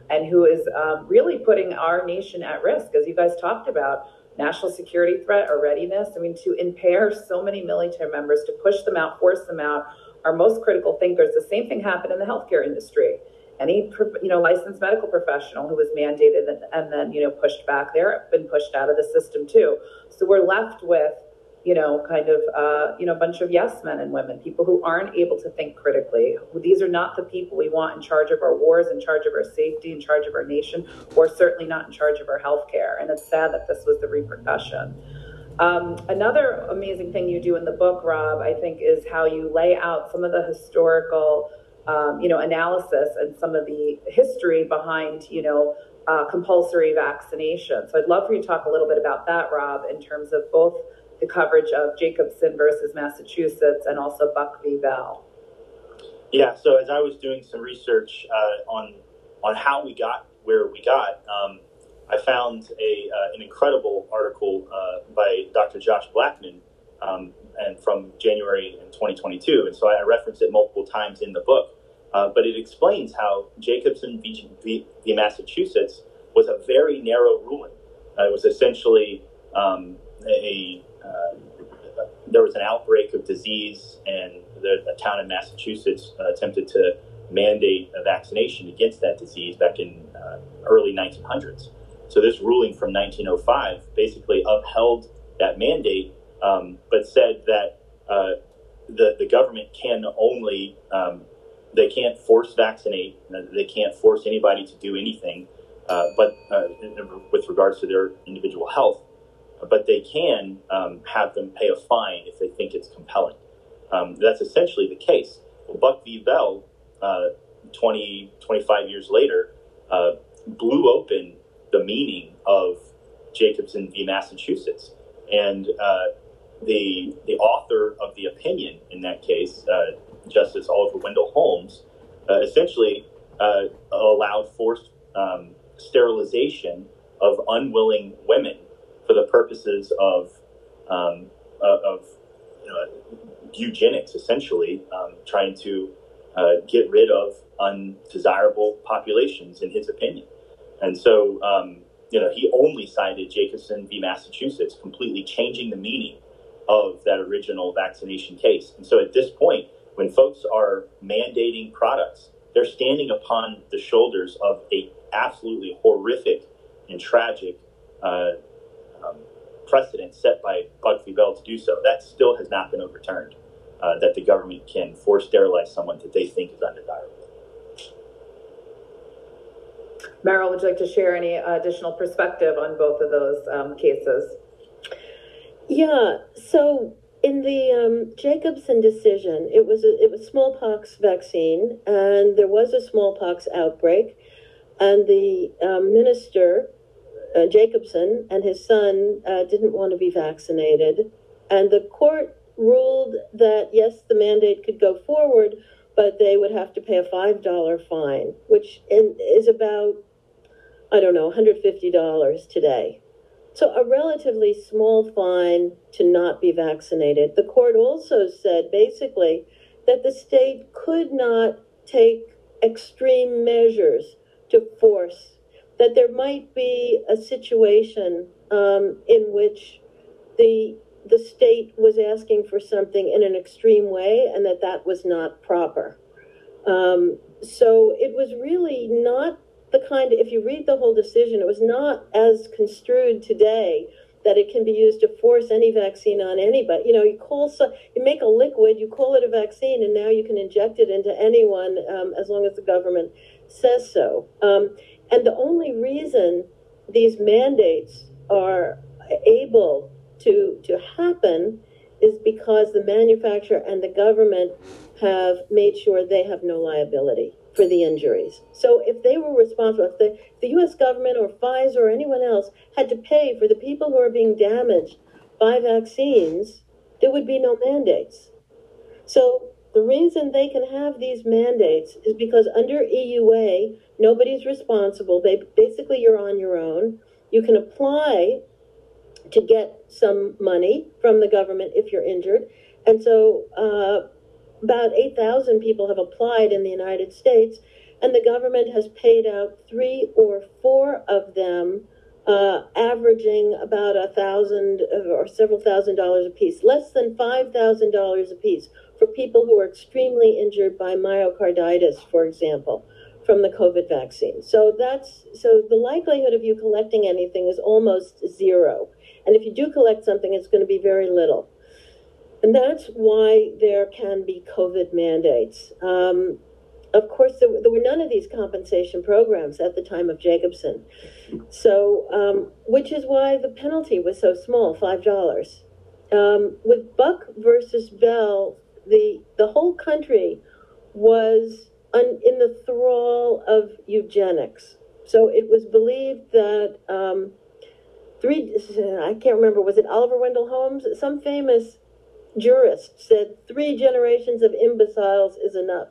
and who is um, really putting our nation at risk, as you guys talked about. National security threat or readiness. I mean, to impair so many military members, to push them out, force them out, our most critical thinkers. The same thing happened in the healthcare industry any you know licensed medical professional who was mandated and, then you know pushed back they're been pushed out of the system too so we're left with you know kind of uh, you know a bunch of yes men and women people who aren't able to think critically these are not the people we want in charge of our wars in charge of our safety in charge of our nation or certainly not in charge of our health care and it's sad that this was the repercussion um, another amazing thing you do in the book rob i think is how you lay out some of the historical um, you know, analysis and some of the history behind, you know, uh, compulsory vaccination. So I'd love for you to talk a little bit about that, Rob, in terms of both the coverage of Jacobson versus Massachusetts and also Buck v. Bell. Yeah. So as I was doing some research uh, on on how we got where we got, um, I found a uh, an incredible article uh, by Dr. Josh Blackman um, and from January in 2022. And so I reference it multiple times in the book. Uh, but it explains how Jacobson v, v, v, Massachusetts was a very narrow ruling. Uh, it was essentially um, a, uh, there was an outbreak of disease, and the, a town in Massachusetts uh, attempted to mandate a vaccination against that disease back in uh, early 1900s. So this ruling from 1905 basically upheld that mandate um, but said that uh, the the government can only um, they can't force vaccinate, they can't force anybody to do anything, uh, but uh, with regards to their individual health, but they can um, have them pay a fine if they think it's compelling. Um, that's essentially the case. Well, Buck v. Bell, uh, 20, 25 years later, uh, blew open the meaning of Jacobson v. Massachusetts. And uh, the the author of the opinion in that case, uh, Justice Oliver Wendell Holmes, uh, essentially uh, allowed forced um, sterilization of unwilling women for the purposes of um, of you know, eugenics, essentially um, trying to uh, get rid of undesirable populations, in his opinion. And so, um, you know, he only cited Jacobson v. Massachusetts, completely changing the meaning of that original vaccination case. And so at this point, when folks are mandating products, they're standing upon the shoulders of a absolutely horrific and tragic uh, um, precedent set by Buck v. Bell to do so. That still has not been overturned. Uh, that the government can force sterilize someone that they think is undesirable. Meryl, would you like to share any additional perspective on both of those um, cases? Yeah. So in the um, Jacobson decision, it was a, it was smallpox vaccine, and there was a smallpox outbreak, and the um, minister uh, Jacobson and his son uh, didn't want to be vaccinated, and the court ruled that yes, the mandate could go forward, but they would have to pay a five dollar fine, which in, is about I don't know, one hundred fifty dollars today. So, a relatively small fine to not be vaccinated. The court also said basically that the state could not take extreme measures to force, that there might be a situation um, in which the the state was asking for something in an extreme way and that that was not proper. Um, so it was really not the kind, if you read the whole decision, it was not as construed today that it can be used to force any vaccine on anybody. You know, you call so, you make a liquid, you call it a vaccine, and now you can inject it into anyone um, as long as the government says so. Um, and the only reason these mandates are able to to happen is because the manufacturer and the government have made sure they have no liability for the injuries. So if they were responsible, if the, the US government or Pfizer or anyone else had to pay for the people who are being damaged by vaccines, there would be no mandates. So the reason they can have these mandates is because under EUA, nobody's responsible. They basically you're on your own. You can apply to get some money from the government if you're injured. And so uh, about 8,000 people have applied in the United States, and the government has paid out three or four of them, uh, averaging about a thousand or several thousand dollars a piece, less than $5,000 a piece for people who are extremely injured by myocarditis, for example, from the COVID vaccine. So that's so the likelihood of you collecting anything is almost zero. And if you do collect something, it's going to be very little. And that's why there can be COVID mandates. Um, of course, there, there, were none of these compensation programs at the time of Jacobson. So, um, which is why the penalty was so small $5. Um, with Buck versus Bell, the, the whole country was un, in the thrall of eugenics. So it was believed that um, three, I can't remember, was it Oliver Wendell Holmes? Some famous jurist said three generations of imbeciles is enough.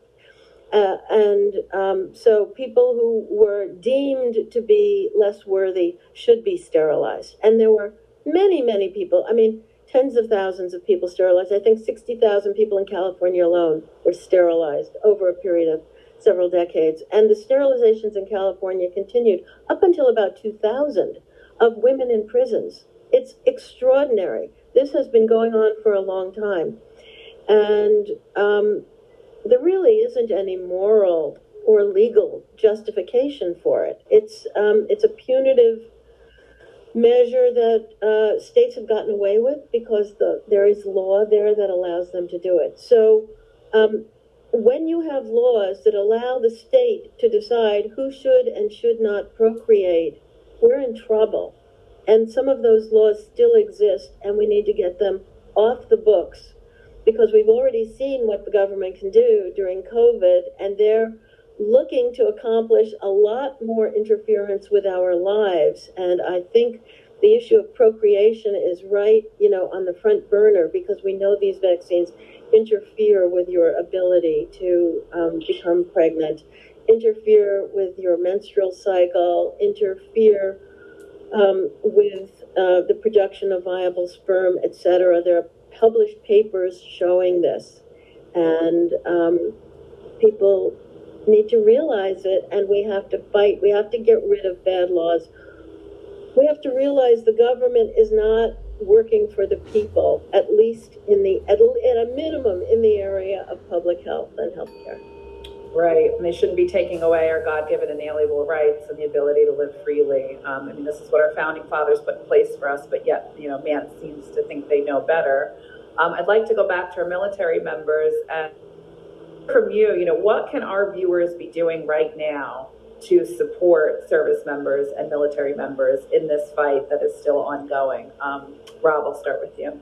Uh, and um, so people who were deemed to be less worthy should be sterilized. And there were many, many people, I mean, tens of thousands of people sterilized. I think 60,000 people in California alone were sterilized over a period of several decades. And the sterilizations in California continued up until about 2000 of women in prisons. It's extraordinary. This has been going on for a long time. And um, there really isn't any moral or legal justification for it. It's, um, it's a punitive measure that uh, states have gotten away with because the, there is law there that allows them to do it. So um, when you have laws that allow the state to decide who should and should not procreate, we're in trouble. And some of those laws still exist, and we need to get them off the books because we've already seen what the government can do during COVID, and they're looking to accomplish a lot more interference with our lives. And I think the issue of procreation is right, you know, on the front burner because we know these vaccines interfere with your ability to um, become pregnant, interfere with your menstrual cycle, interfere um, with uh, the production of viable sperm, etc. There are published papers showing this, and um, people need to realize it, and we have to fight. We have to get rid of bad laws. We have to realize the government is not working for the people, at least in the at, at a minimum in the area of public health and healthcare. Right, and they shouldn't be taking away our God-given inalienable rights and the ability to live freely. Um, I mean, this is what our founding fathers put in place for us, but yet, you know, man seems to think they know better. Um, I'd like to go back to our military members and from you, you know, what can our viewers be doing right now to support service members and military members in this fight that is still ongoing? Um, Rob, I'll start with you.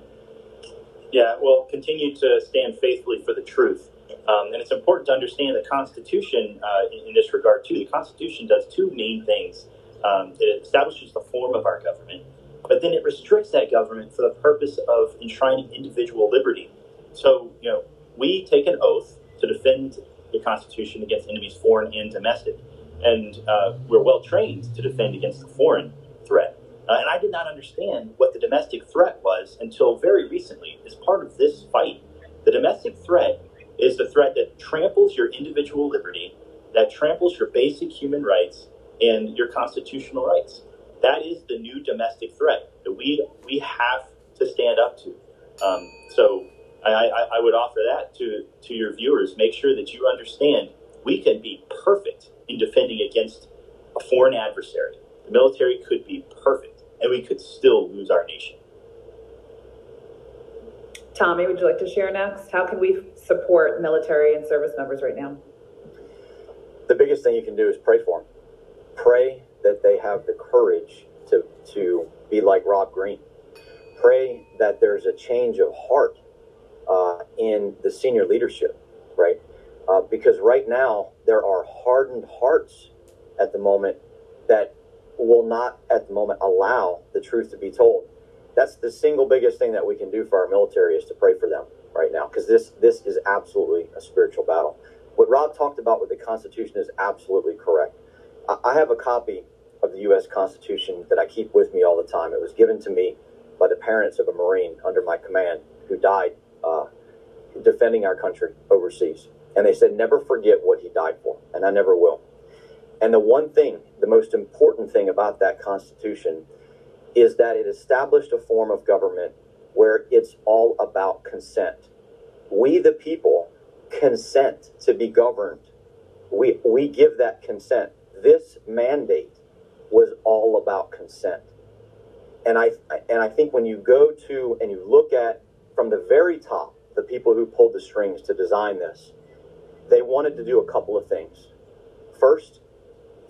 Yeah, well, continue to stand faithfully for the truth. Um, and it's important to understand the Constitution uh, in, in, this regard, too. The Constitution does two main things um, it establishes the form of our government, but then it restricts that government for the purpose of enshrining individual liberty. So, you know, we take an oath to defend the Constitution against enemies, foreign and domestic. And uh, we're well trained to defend against the foreign threat. Uh, and I did not understand what the domestic threat was until very recently, as part of this fight. The domestic threat is the threat that tramples your individual liberty, that tramples your basic human rights and your constitutional rights. That is the new domestic threat that we we have to stand up to. Um, so I, I, I, would offer that to to your viewers. Make sure that you understand we can be perfect in defending against a foreign adversary. The military could be perfect, and we could still lose our nation. Tommy, would you like to share next? How can we support military and service members right now? The biggest thing you can do is pray for them. Pray that they have the courage to, to be like Rob Green. Pray that there's a change of heart uh, in the senior leadership, right? Uh, because right now, there are hardened hearts at the moment that will not, at the moment, allow the truth to be told. That's the single biggest thing that we can do for our military is to pray for them right now, because this this is absolutely a spiritual battle. What Rob talked about with the Constitution is absolutely correct. I, I have a copy of the U.S. Constitution that I keep with me all the time. It was given to me by the parents of a Marine under my command who died uh, defending our country overseas. And they said, never forget what he died for. And I never will. And the one thing, the most important thing about that Constitution is that it established a form of government where it's all about consent. We, the people, consent to be governed. We, we give that consent. This mandate was all about consent. And I, and I think when you go to and you look at from the very top, the people who pulled the strings to design this, they wanted to do a couple of things. First,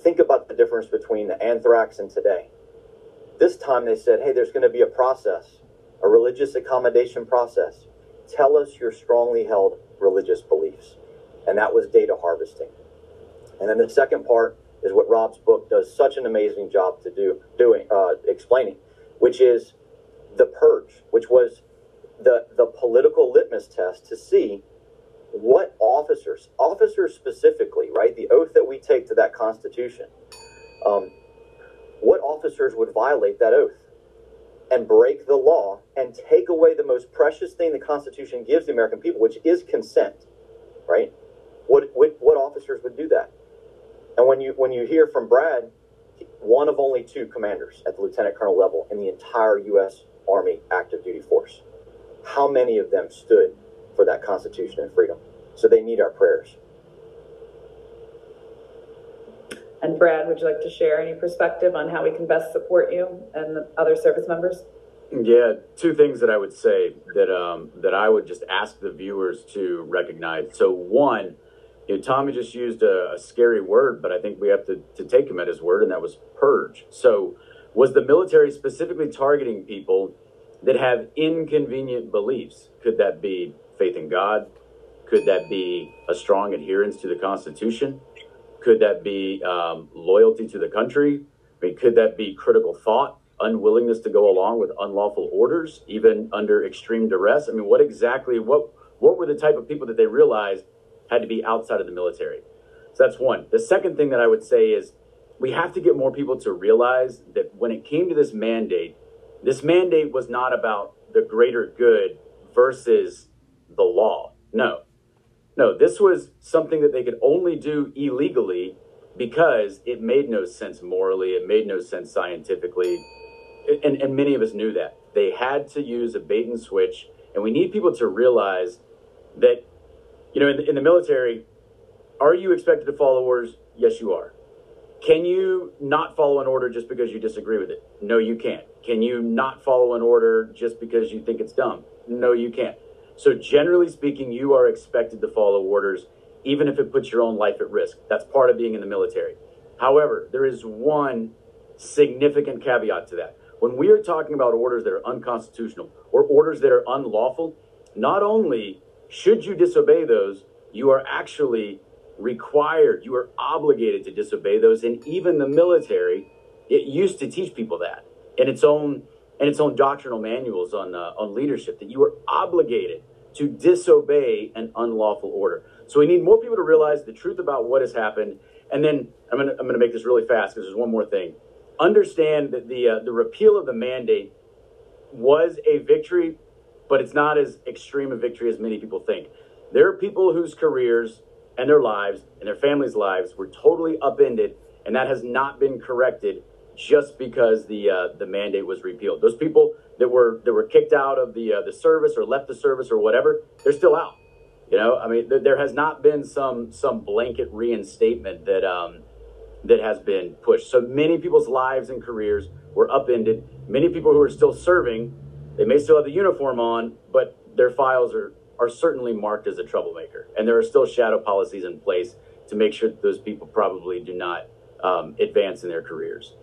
think about the difference between the anthrax and today. This time they said, hey, there's going to be a process, a religious accommodation process. Tell us your strongly held religious beliefs. And that was data harvesting. And then the second part is what Rob's book does such an amazing job to do doing uh, explaining, which is the purge, which was the the political litmus test to see what officers, officers specifically, right, the oath that we take to that Constitution, um, what officers would violate that oath and break the law and take away the most precious thing the Constitution gives the American people, which is consent, right? What, what, what officers would do that? And when you when you hear from Brad, one of only two commanders at the lieutenant colonel level in the entire U.S. Army active duty force, how many of them stood for that Constitution and freedom? So they need our prayers. And Brad, would you like to share any perspective on how we can best support you and the other service members? Yeah, two things that I would say that um, that I would just ask the viewers to recognize. So one, you know, Tommy just used a, a scary word, but I think we have to, to take him at his word, and that was purge. So was the military specifically targeting people that have inconvenient beliefs? Could that be faith in God? Could that be a strong adherence to the Constitution? Could that be um, loyalty to the country? I mean, could that be critical thought, unwillingness to go along with unlawful orders, even under extreme duress? I mean, what exactly, what, what were the type of people that they realized had to be outside of the military? So that's one. The second thing that I would say is we have to get more people to realize that when it came to this mandate, this mandate was not about the greater good versus the law. No. No, this was something that they could only do illegally because it made no sense morally, it made no sense scientifically. And, and many of us knew that. They had to use a bait and switch. And we need people to realize that, you know, in the, in the military, are you expected to follow orders? Yes, you are. Can you not follow an order just because you disagree with it? No, you can't. Can you not follow an order just because you think it's dumb? No, you can't. So, generally speaking, you are expected to follow orders, even if it puts your own life at risk. That's part of being in the military. However, there is one significant caveat to that. When we are talking about orders that are unconstitutional or orders that are unlawful, not only should you disobey those, you are actually required, you are obligated to disobey those. And even the military, it used to teach people that in its own in its own doctrinal manuals on uh, on leadership that you are obligated to disobey an unlawful order. So we need more people to realize the truth about what has happened. And then I'm gonna I'm gonna make this really fast because there's one more thing. Understand that the uh, the repeal of the mandate was a victory, but it's not as extreme a victory as many people think. There are people whose careers and their lives and their families' lives were totally upended, and that has not been corrected just because the uh, the mandate was repealed. Those people that were that were kicked out of the uh, the service or left the service or whatever, they're still out. You know, I mean, th- there has not been some some blanket reinstatement that um, that has been pushed. So many people's lives and careers were upended. Many people who are still serving, they may still have the uniform on, but their files are are certainly marked as a troublemaker, and there are still shadow policies in place to make sure that those people probably do not um, advance in their careers.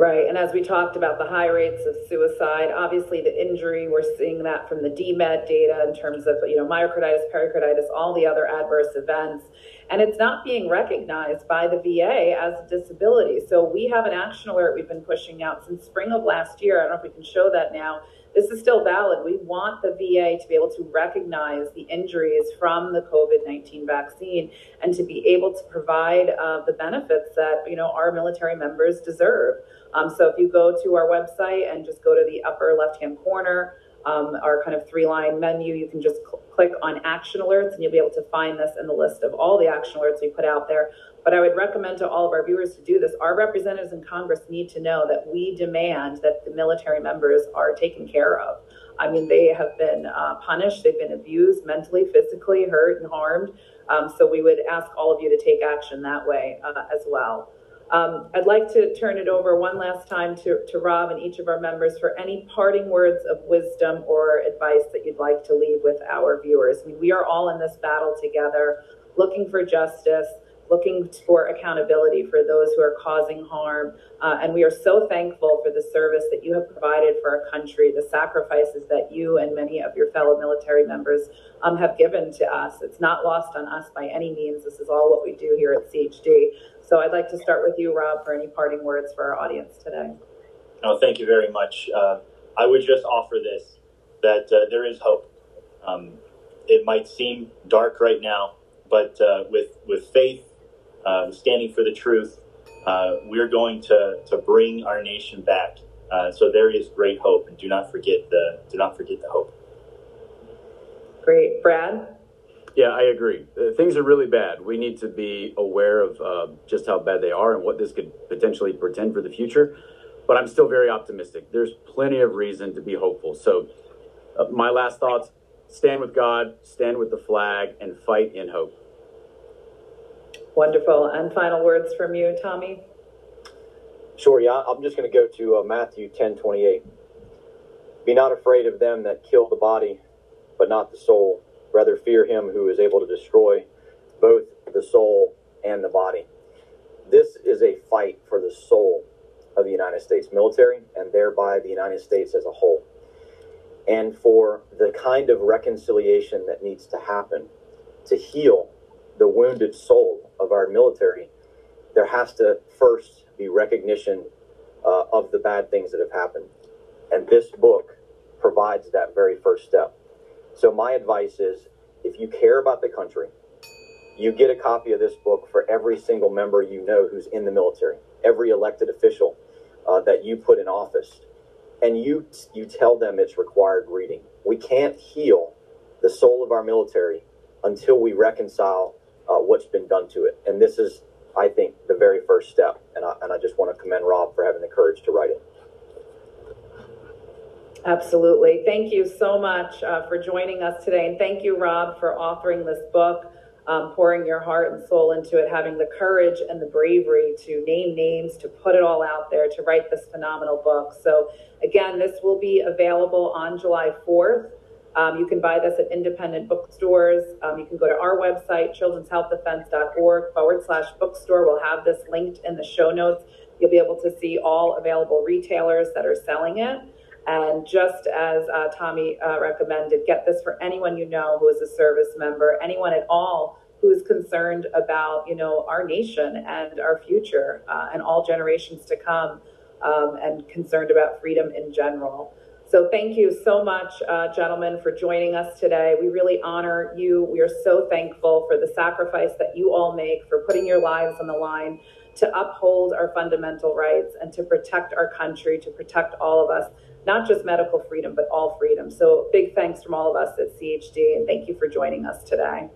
Right, and as we talked about the high rates of suicide, obviously the injury, we're seeing that from the DMED data in terms of, you know, myocarditis, pericarditis, all the other adverse events. And it's not being recognized by the VA as a disability. So we have an action alert we've been pushing out since spring of last year. I don't know if we can show that now. This is still valid. We want the VA to be able to recognize the injuries from the COVID 19 vaccine and to be able to provide uh, the benefits that, you know, our military members deserve. Um, so if you go to our website and just go to the upper left-hand corner, um, our kind of three-line menu, you can just cl- click on action alerts and you'll be able to find this in the list of all the action alerts we put out there. But I would recommend to all of our viewers to do this. Our representatives in Congress need to know that we demand that the military members are taken care of. I mean, they have been uh, punished, they've been abused mentally, physically, hurt, and harmed. Um, so we would ask all of you to take action that way uh, as well. Um, I'd like to turn it over one last time to, to Rob and each of our members for any parting words of wisdom or advice that you'd like to leave with our viewers. I mean, we are all in this battle together, looking for justice, looking for accountability for those who are causing harm. Uh, and we are so thankful for the service that you have provided for our country, the sacrifices that you and many of your fellow military members um, have given to us. It's not lost on us by any means. This is all what we do here at CHD. So I'd like to start with you, Rob, for any parting words for our audience today. No, thank you very much. Uh, I would just offer this that uh, there is hope. Um, it might seem dark right now, but uh, with with faith, uh, standing for the truth, uh, we're going to to bring our nation back. Uh, so there is great hope, and do not forget the do not forget the hope. Great, Brad. Yeah, I agree. Uh, things are really bad. We need to be aware of uh, just how bad they are and what this could potentially portend for the future. But I'm still very optimistic. There's plenty of reason to be hopeful. So, uh, my last thoughts stand with God, stand with the flag, and fight in hope. Wonderful. And final words from you, Tommy? Sure, yeah, I'm just going to go to uh, Matthew 10 28. Be not afraid of them that kill the body, but not the soul Rather, fear him who is able to destroy both the soul and the body. This is a fight for the soul of the United States military and thereby the United States as a whole. And for the kind of reconciliation that needs to happen to heal the wounded soul of our military, there has to first be recognition uh, of the bad things that have happened. And this book provides that very first step. So my advice is if you care about the country, you get a copy of this book for every single member you know who's in the military, every elected official uh, that you put in office, and you you tell them it's required reading. We can't heal the soul of our military until we reconcile uh, what's been done to it, and this is, I think, the very first step. And I, and I just want to commend Rob for having the courage to write it. Absolutely. Thank you so much uh, for joining us today. And thank you, Rob, for authoring this book, um, pouring your heart and soul into it, having the courage and the bravery to name names, to put it all out there, to write this phenomenal book. So, again, this will be available on July 4th. Um, you can buy this at independent bookstores. Um, you can go to our website, children'shealthdefense.org forward slash bookstore. We'll have this linked in the show notes. You'll be able to see all available retailers that are selling it. And just as uh, Tommy uh, recommended, get this for anyone you know who is a service member, anyone at all who's concerned about, you know, our nation and our future uh, and all generations to come, um, and concerned about freedom in general. So thank you so much, uh, gentlemen, for joining us today. We really honor you. We are so thankful for the sacrifice that you all make, for putting your lives on the line to uphold our fundamental rights and to protect our country, to protect all of us not just medical freedom, but all freedom. So big thanks from all of us at CHD, and thank you for joining us today.